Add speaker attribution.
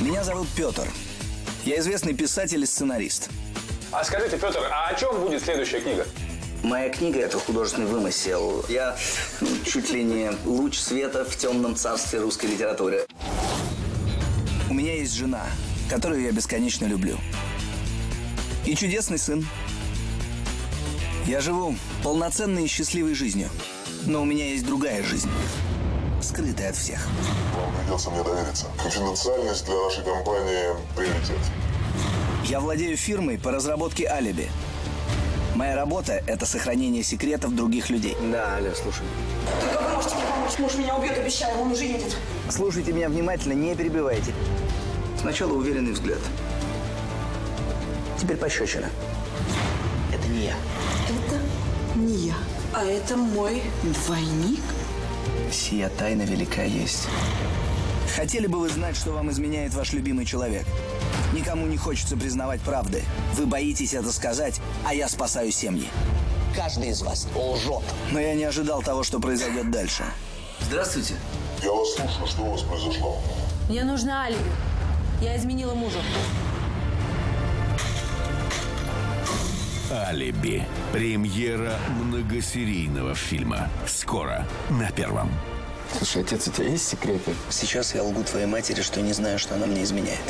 Speaker 1: Меня зовут Петр. Я известный писатель и сценарист.
Speaker 2: А скажите, Петр, а о чем будет следующая книга?
Speaker 1: Моя книга – это художественный вымысел. Я ну, чуть ли не луч света в темном царстве русской литературы. У меня есть жена, которую я бесконечно люблю. И чудесный сын. Я живу полноценной и счастливой жизнью. Но у меня есть другая жизнь, скрытая от всех.
Speaker 3: Вам придется мне довериться. Конфиденциальность для нашей компании – приоритет.
Speaker 1: Я владею фирмой по разработке алиби. Моя работа – это сохранение секретов других людей. Да, Аля, слушай.
Speaker 4: Как вы можете мне помочь? Муж меня убьет, обещаю, он уже едет.
Speaker 1: Слушайте меня внимательно, не перебивайте. Сначала уверенный взгляд. Теперь пощечина. Это не я.
Speaker 4: Это не я, а это мой двойник.
Speaker 1: Сия тайна велика есть. Хотели бы вы знать, что вам изменяет ваш любимый человек? Никому не хочется признавать правды. Вы боитесь это сказать, а я спасаю семьи.
Speaker 5: Каждый из вас лжет.
Speaker 1: Но я не ожидал того, что произойдет дальше. Здравствуйте.
Speaker 3: Я вас слушаю, что у вас произошло?
Speaker 6: Мне нужно алиби. Я изменила мужу.
Speaker 7: «Алиби». Премьера многосерийного фильма. Скоро на Первом.
Speaker 8: Слушай, отец, у тебя есть секреты?
Speaker 1: Сейчас я лгу твоей матери, что не знаю, что она мне изменяет.